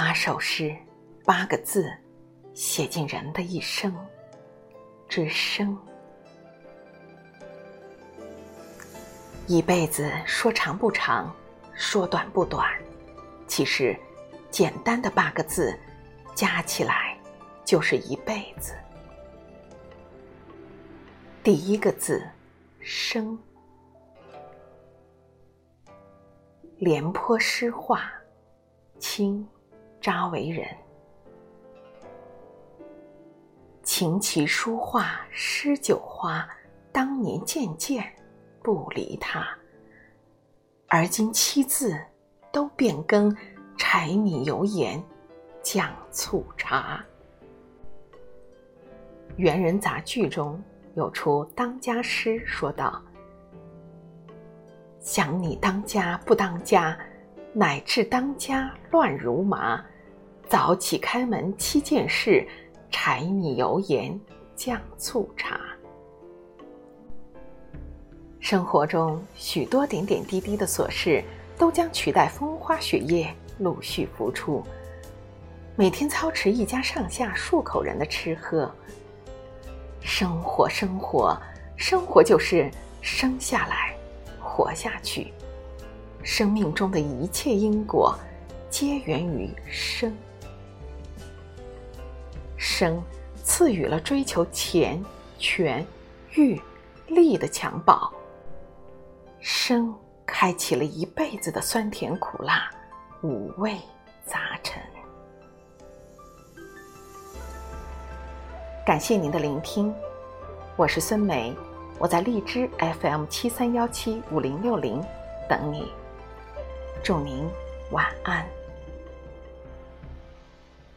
八首诗，八个字，写尽人的一生之生。一辈子说长不长，说短不短，其实简单的八个字，加起来就是一辈子。第一个字，生。廉颇诗画，清，扎为人。琴棋书画诗酒花，当年件件不离他。而今七字都变更，柴米油盐酱醋茶。元人杂剧中。有出当家诗，说道：“想你当家不当家，乃至当家乱如麻。早起开门七件事，柴米油盐酱醋茶。”生活中许多点点滴滴的琐事，都将取代风花雪月陆续浮出。每天操持一家上下数口人的吃喝。生活，生活，生活就是生下来，活下去。生命中的一切因果，皆源于生。生赐予了追求钱、权、欲、利的襁褓。生开启了一辈子的酸甜苦辣、五味杂陈。感谢您的聆听，我是孙梅，我在荔枝 FM 七三幺七五零六零等你，祝您晚安。